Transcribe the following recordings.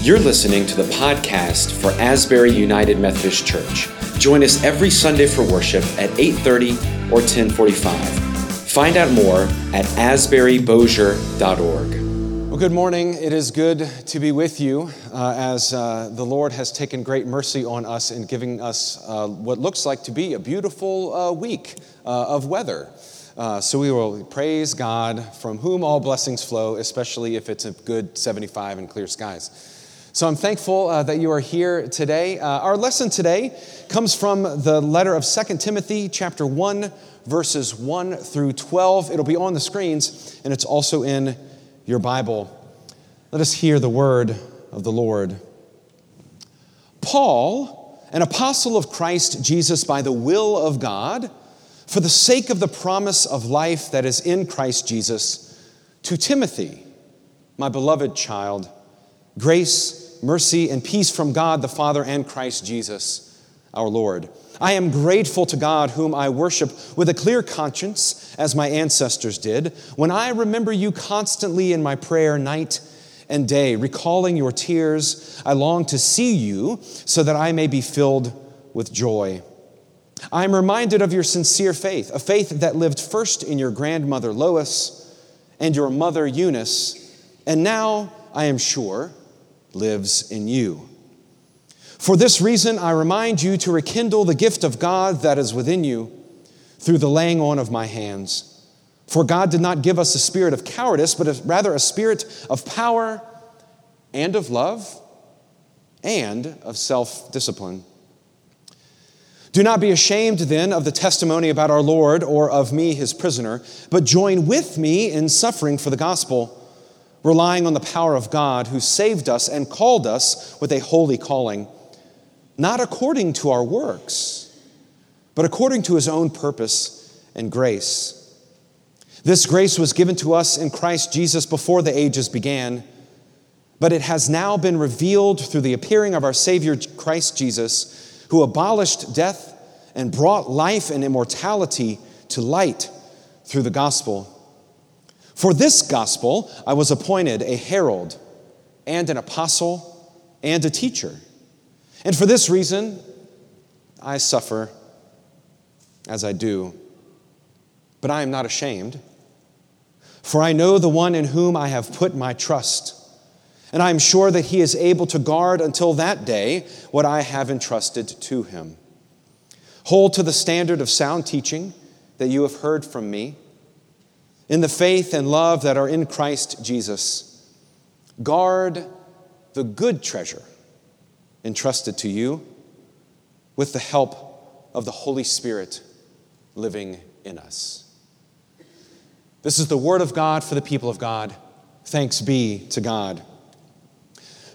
You're listening to the podcast for Asbury United Methodist Church. Join us every Sunday for worship at 8:30 or 10:45. Find out more at asburybosier.org. Well, good morning. It is good to be with you uh, as uh, the Lord has taken great mercy on us in giving us uh, what looks like to be a beautiful uh, week uh, of weather. Uh, so we will praise God from whom all blessings flow, especially if it's a good 75 and clear skies. So I'm thankful uh, that you are here today. Uh, our lesson today comes from the letter of 2 Timothy, chapter 1, verses 1 through 12. It'll be on the screens, and it's also in your Bible. Let us hear the word of the Lord. Paul, an apostle of Christ Jesus by the will of God, for the sake of the promise of life that is in Christ Jesus, to Timothy, my beloved child, grace mercy, and peace from God the Father and Christ Jesus our Lord. I am grateful to God, whom I worship with a clear conscience, as my ancestors did, when I remember you constantly in my prayer night and day, recalling your tears. I long to see you so that I may be filled with joy. I am reminded of your sincere faith, a faith that lived first in your grandmother Lois and your mother Eunice, and now, I am sure, lives in you. For this reason, I remind you to rekindle the gift of God that is within you through the laying on of my hands. For God did not give us a spirit of cowardice, but rather a spirit of power and of love and of self discipline. Do not be ashamed then of the testimony about our Lord or of me, his prisoner, but join with me in suffering for the gospel relying on the power of God who saved us and called us with a holy calling, not according to our works, but according to his own purpose and grace. This grace was given to us in Christ Jesus before the ages began, but it has now been revealed through the appearing of our Savior Christ Jesus, who abolished death and brought life and immortality to light through the gospel. For this gospel, I was appointed a herald and an apostle and a teacher. And for this reason, I suffer as I do. But I am not ashamed, for I know the one in whom I have put my trust. And I am sure that he is able to guard until that day what I have entrusted to him. Hold to the standard of sound teaching that you have heard from me in the faith and love that are in Christ Jesus. Guard the good treasure entrusted to you with the help of the Holy Spirit living in us. This is the word of God for the people of God. Thanks be to God.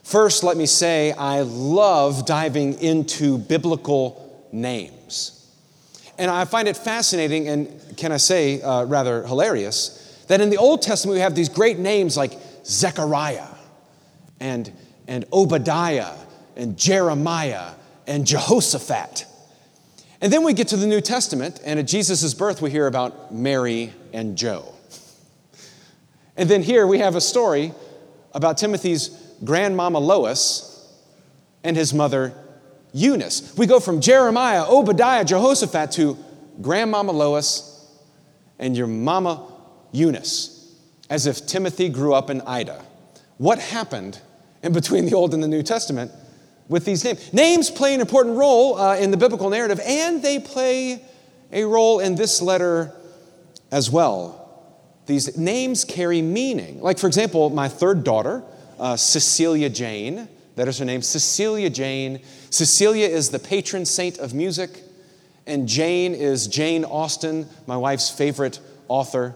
First, let me say I love diving into biblical names. And I find it fascinating and, can I say, uh, rather hilarious, that in the Old Testament we have these great names like Zechariah and, and Obadiah and Jeremiah and Jehoshaphat. And then we get to the New Testament, and at Jesus' birth, we hear about Mary and Joe. And then here we have a story about Timothy's grandmama Lois and his mother Eunice. We go from Jeremiah, Obadiah, Jehoshaphat to Grandmama Lois and your mama Eunice, as if Timothy grew up in Ida. What happened in between the Old and the New Testament with these names? Names play an important role uh, in the biblical narrative, and they play a role in this letter as well. These names carry meaning. Like, for example, my third daughter, uh, Cecilia Jane, that is her name, Cecilia Jane. Cecilia is the patron saint of music, and Jane is Jane Austen, my wife's favorite author.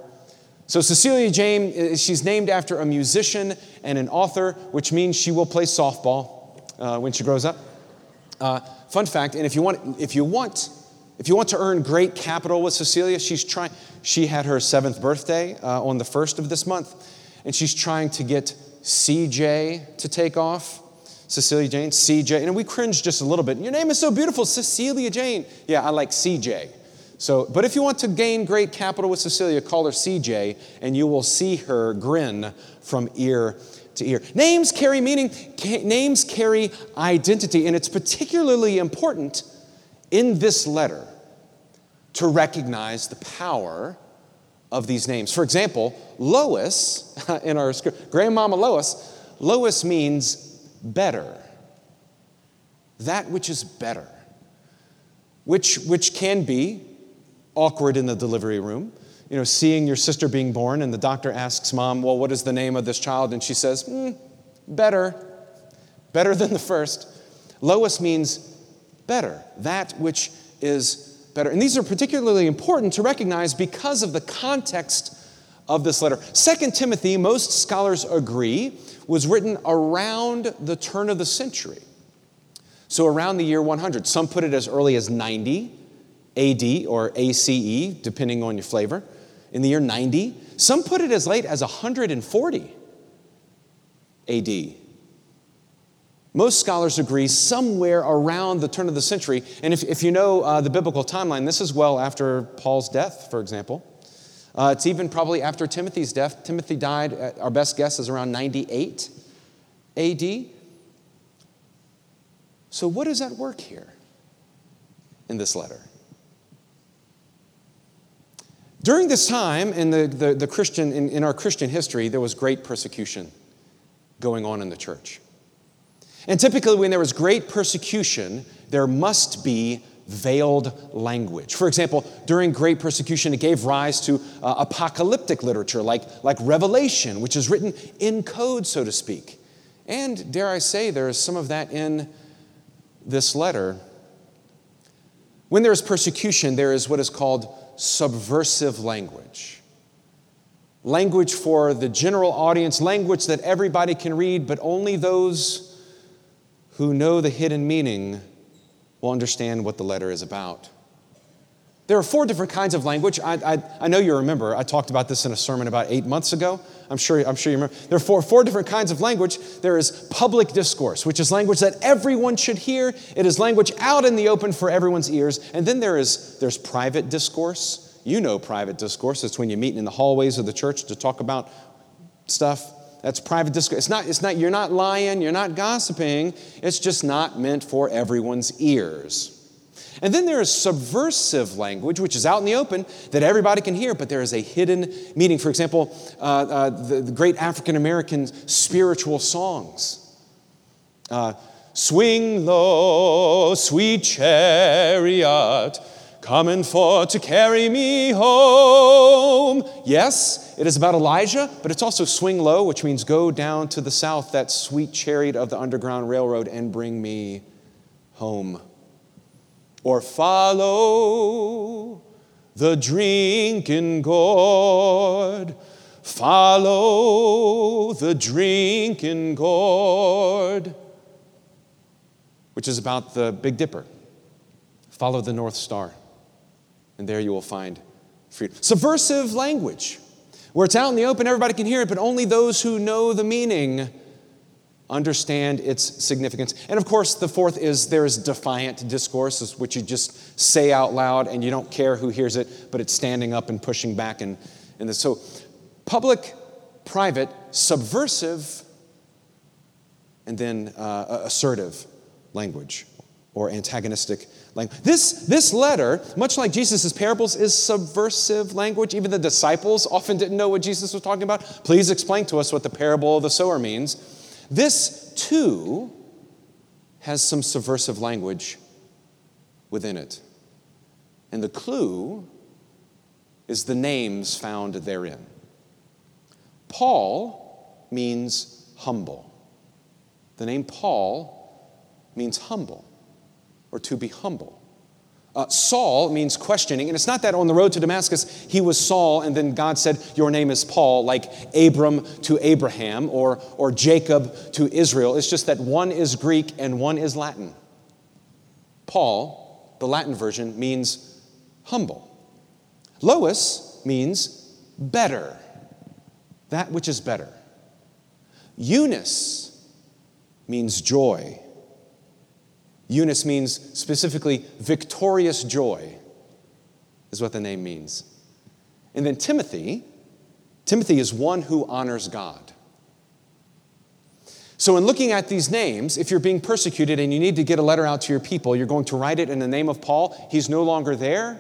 So, Cecilia Jane, she's named after a musician and an author, which means she will play softball uh, when she grows up. Uh, fun fact, and if you want, if you want, if you want to earn great capital with Cecilia, she's trying. She had her seventh birthday uh, on the first of this month, and she's trying to get CJ to take off. Cecilia Jane, CJ. And we cringe just a little bit. Your name is so beautiful, Cecilia Jane. Yeah, I like CJ. So, but if you want to gain great capital with Cecilia, call her CJ, and you will see her grin from ear to ear. Names carry meaning, ca- names carry identity, and it's particularly important in this letter to recognize the power of these names. For example, Lois, in our script, Grandmama Lois, Lois means better. That which is better, which, which can be awkward in the delivery room. You know, seeing your sister being born, and the doctor asks mom, Well, what is the name of this child? And she says, mm, Better, better than the first. Lois means better, that which is better. And these are particularly important to recognize because of the context of this letter. Second Timothy, most scholars agree, was written around the turn of the century. So around the year 100. Some put it as early as 90 AD or ACE, depending on your flavor, in the year 90. Some put it as late as 140 AD. Most scholars agree somewhere around the turn of the century. And if, if you know uh, the biblical timeline, this is well after Paul's death, for example. Uh, it's even probably after Timothy's death. Timothy died, at, our best guess is around 98 AD. So, what is at work here in this letter? During this time in, the, the, the Christian, in, in our Christian history, there was great persecution going on in the church. And typically, when there was great persecution, there must be veiled language. For example, during great persecution, it gave rise to uh, apocalyptic literature like, like Revelation, which is written in code, so to speak. And dare I say, there is some of that in this letter. When there is persecution, there is what is called subversive language. Language for the general audience, language that everybody can read, but only those who know the hidden meaning will understand what the letter is about. There are four different kinds of language. I, I, I, know you remember. I talked about this in a sermon about eight months ago. I'm sure, I'm sure you remember. There are four, four different kinds of language. There is public discourse, which is language that everyone should hear. It is language out in the open for everyone's ears. And then there is there's private discourse. You know private discourse. It's when you meet in the hallways of the church to talk about stuff. That's private discourse. It's not, it's not, you're not lying, you're not gossiping. It's just not meant for everyone's ears. And then there is subversive language, which is out in the open that everybody can hear, but there is a hidden meaning. For example, uh, uh, the, the, great African American spiritual songs. Uh, Swing low, sweet chariot, coming for to carry me home. Yes, it is about Elijah, but it's also swing low, which means go down to the south, that sweet chariot of the Underground Railroad, and bring me home. Or follow the drinking gourd. Follow the drinking gourd, which is about the Big Dipper. Follow the North Star and there you will find freedom. Subversive language, where it's out in the open, everybody can hear it, but only those who know the meaning understand its significance. And of course, the fourth is there is defiant discourse, which you just say out loud and you don't care who hears it, but it's standing up and pushing back. And, and so, public, private, subversive, and then uh, assertive language or antagonistic language. This, this letter, much like Jesus' parables, is subversive language. Even the disciples often didn't know what Jesus was talking about. Please explain to us what the parable of the sower means. This, too, has some subversive language within it. And the clue is the names found therein. Paul means humble. The name Paul means humble or to be humble. Uh, Saul means questioning, and it's not that on the road to Damascus he was Saul and then God said, Your name is Paul, like Abram to Abraham or, or Jacob to Israel. It's just that one is Greek and one is Latin. Paul, the Latin version, means humble. Lois means better, that which is better. Eunice means joy. Eunice means specifically victorious joy, is what the name means. And then Timothy, Timothy is one who honors God. So, in looking at these names, if you're being persecuted and you need to get a letter out to your people, you're going to write it in the name of Paul. He's no longer there.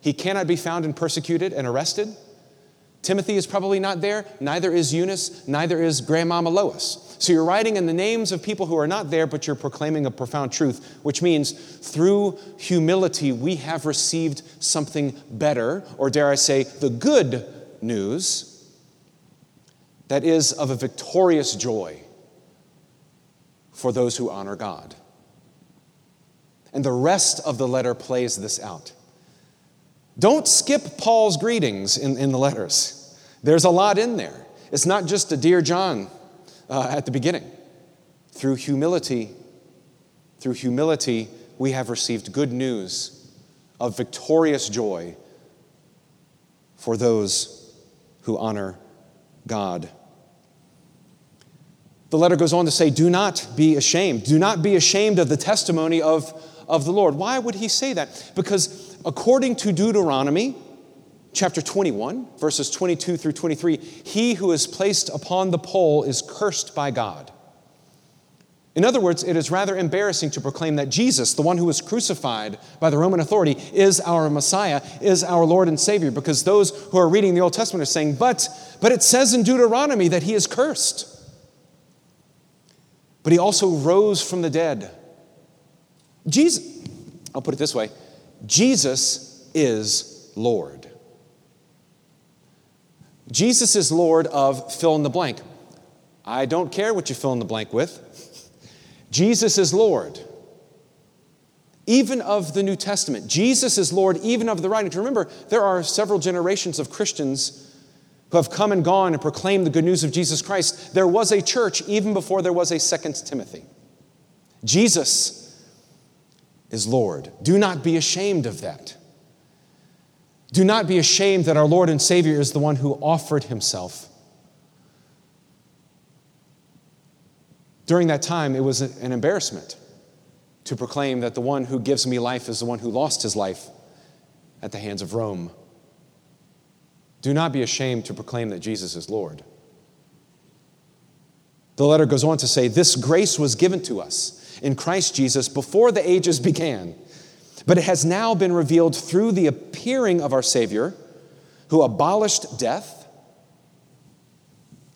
He cannot be found and persecuted and arrested. Timothy is probably not there. Neither is Eunice. Neither is Grandmama Lois. So you're writing in the names of people who are not there, but you're proclaiming a profound truth, which means through humility, we have received something better, or dare I say, the good news that is of a victorious joy for those who honor God. And the rest of the letter plays this out. Don't skip Paul's greetings in, in the letters. There's a lot in there. It's not just a dear John uh, at the beginning. Through humility, through humility, we have received good news of victorious joy for those who honor God. The letter goes on to say, Do not be ashamed. Do not be ashamed of the testimony of, of the Lord. Why would he say that? Because according to Deuteronomy, chapter 21, verses 22 through 23, he who is placed upon the pole is cursed by God. In other words, it is rather embarrassing to proclaim that Jesus, the one who was crucified by the Roman authority, is our Messiah, is our Lord and Savior, because those who are reading the Old Testament are saying, but, but it says in Deuteronomy that he is cursed. But he also rose from the dead. Jesus, I'll put it this way Jesus is Lord. Jesus is Lord of fill in the blank. I don't care what you fill in the blank with. Jesus is Lord. Even of the New Testament. Jesus is Lord even of the writings. Remember, there are several generations of Christians who have come and gone and proclaimed the good news of Jesus Christ. There was a church even before there was a second Timothy. Jesus is Lord. Do not be ashamed of that. Do not be ashamed that our Lord and Savior is the one who offered himself During that time, it was an embarrassment to proclaim that the one who gives me life is the one who lost his life at the hands of Rome. Do not be ashamed to proclaim that Jesus is Lord. The letter goes on to say, This grace was given to us in Christ Jesus before the ages began, but it has now been revealed through the appearing of our Savior, who abolished death,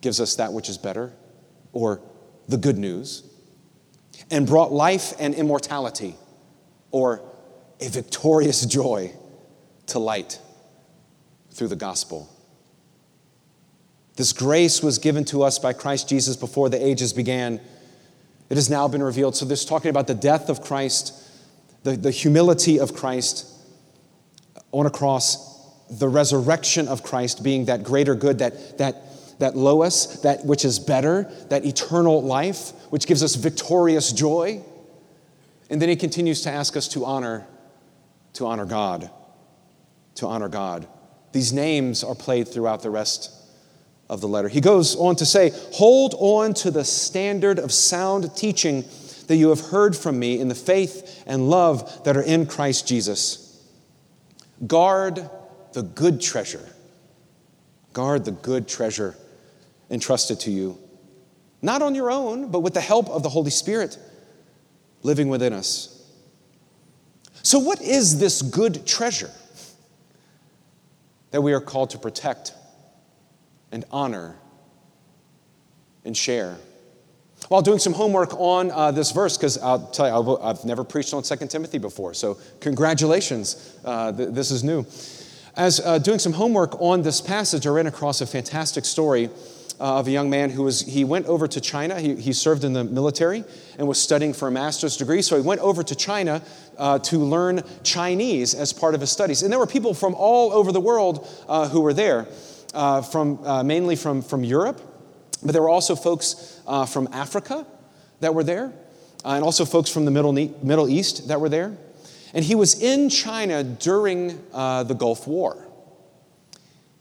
gives us that which is better, or the good news, and brought life and immortality, or a victorious joy, to light through the gospel. This grace was given to us by Christ Jesus before the ages began. It has now been revealed. So, this talking about the death of Christ, the, the humility of Christ on a cross, the resurrection of Christ being that greater good, that, that that lois, that which is better, that eternal life, which gives us victorious joy. And then he continues to ask us to honor, to honor God, to honor God. These names are played throughout the rest of the letter. He goes on to say, Hold on to the standard of sound teaching that you have heard from me in the faith and love that are in Christ Jesus. Guard the good treasure. Guard the good treasure entrusted to you, not on your own, but with the help of the Holy Spirit living within us. So, what is this good treasure that we are called to protect and honor and share? While doing some homework on uh, this verse, because I'll tell you, I've never preached on 2 Timothy before, so congratulations, uh, th- this is new. As uh, doing some homework on this passage, I ran across a fantastic story uh, of a young man who was, he went over to China. He, he served in the military and was studying for a master's degree. So he went over to China uh, to learn Chinese as part of his studies. And there were people from all over the world uh, who were there, from, mainly from, from Europe, but there were also folks uh, from Africa that were there, and also folks from the Middle, Middle East that were there. And he was in China during the Gulf War.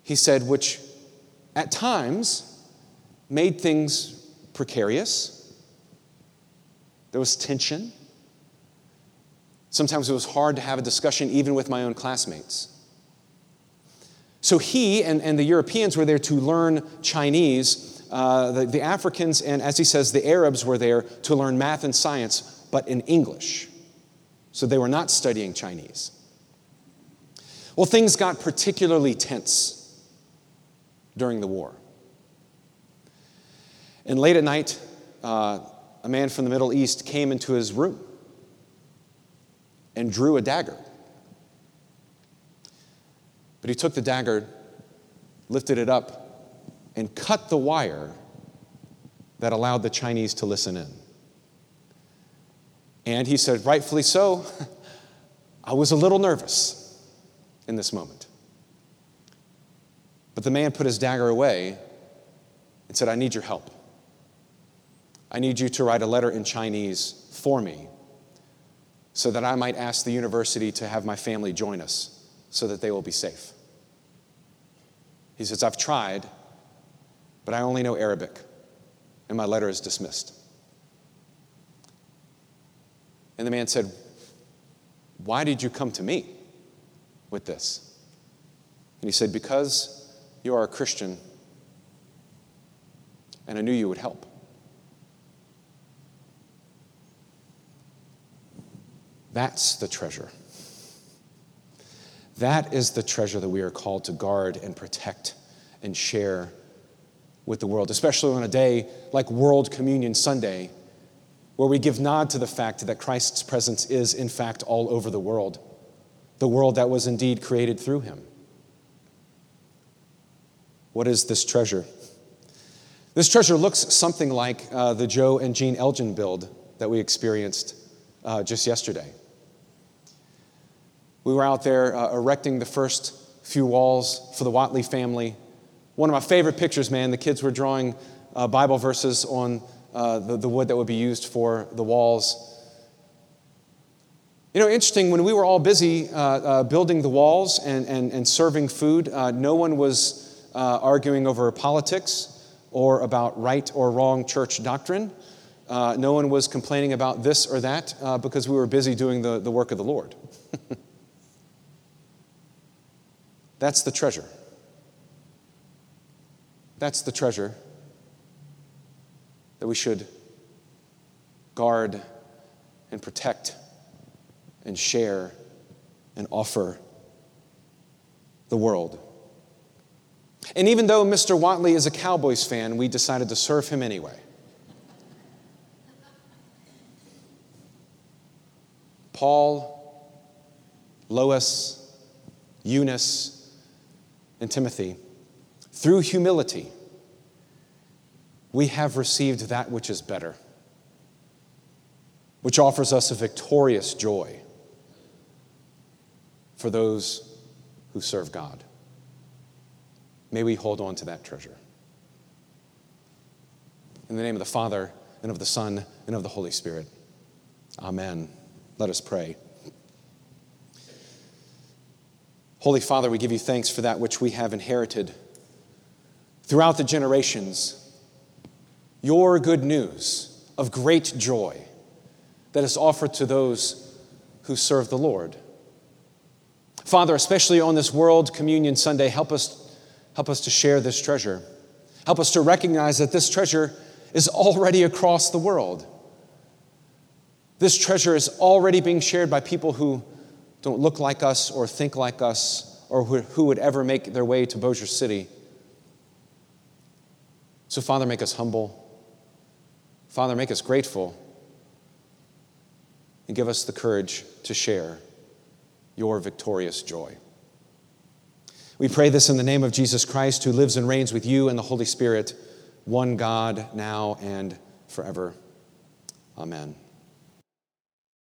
He said, which at times made things precarious. There was tension. Sometimes it was hard to have a discussion even with my own classmates. So he and, and the Europeans were there to learn Chinese, uh, the, the Africans and, as he says, the Arabs were there to learn math and science, but in English. So they were not studying Chinese. Well, things got particularly tense during the war. And late at night, uh, a man from the Middle East came into his room and drew a dagger. But he took the dagger, lifted it up, and cut the wire that allowed the Chinese to listen in. And he said, rightfully so, I was a little nervous in this moment. But the man put his dagger away and said, I need your help. I need you to write a letter in Chinese for me so that I might ask the university to have my family join us so that they will be safe. He says, I've tried, but I only know Arabic, and my letter is dismissed. And the man said, Why did you come to me with this? And he said, Because you are a Christian, and I knew you would help. That's the treasure. That is the treasure that we are called to guard and protect and share with the world, especially on a day like World Communion Sunday, where we give nod to the fact that Christ's presence is, in fact, all over the world, the world that was indeed created through him. What is this treasure? This treasure looks something like uh, the Joe and Jean Elgin build that we experienced uh, just yesterday. We were out there uh, erecting the first few walls for the Watley family. One of my favorite pictures, man, the kids were drawing uh, Bible verses on uh, the, the wood that would be used for the walls. You know, interesting, when we were all busy uh, uh, building the walls and, and, and serving food, uh, no one was arguing over politics or about right or wrong church doctrine. Uh, no one was complaining about this or that uh, because we were busy doing the, the work of the Lord. That's the treasure. That's the treasure that we should guard and protect and share and offer the world. And even though Mr. Watley is a Cowboys fan, we decided to serve him anyway. Paul, Lois, Eunice, and Timothy, through humility, we have received that which is better, which offers us a victorious joy for those who serve God. May we hold on to that treasure. In the name of the Father, and of the Son, and of the Holy Spirit. Amen. Let us pray. Holy Father, we give you thanks for that which we have inherited throughout the generations. Your good news of great joy that is offered to those who serve the Lord. Father, especially on this World Communion Sunday, help us, help us to share this treasure. Help us to recognize that this treasure is already across the world. This treasure is already being shared by people who don't look like us or think like us or who, would ever make their way to Bossier City. So, Father, make us humble. Father, make us grateful. And give us the courage to share your victorious joy. We pray this in the name of Jesus Christ, who lives and reigns with you and the Holy Spirit, one God, now and forever. Amen.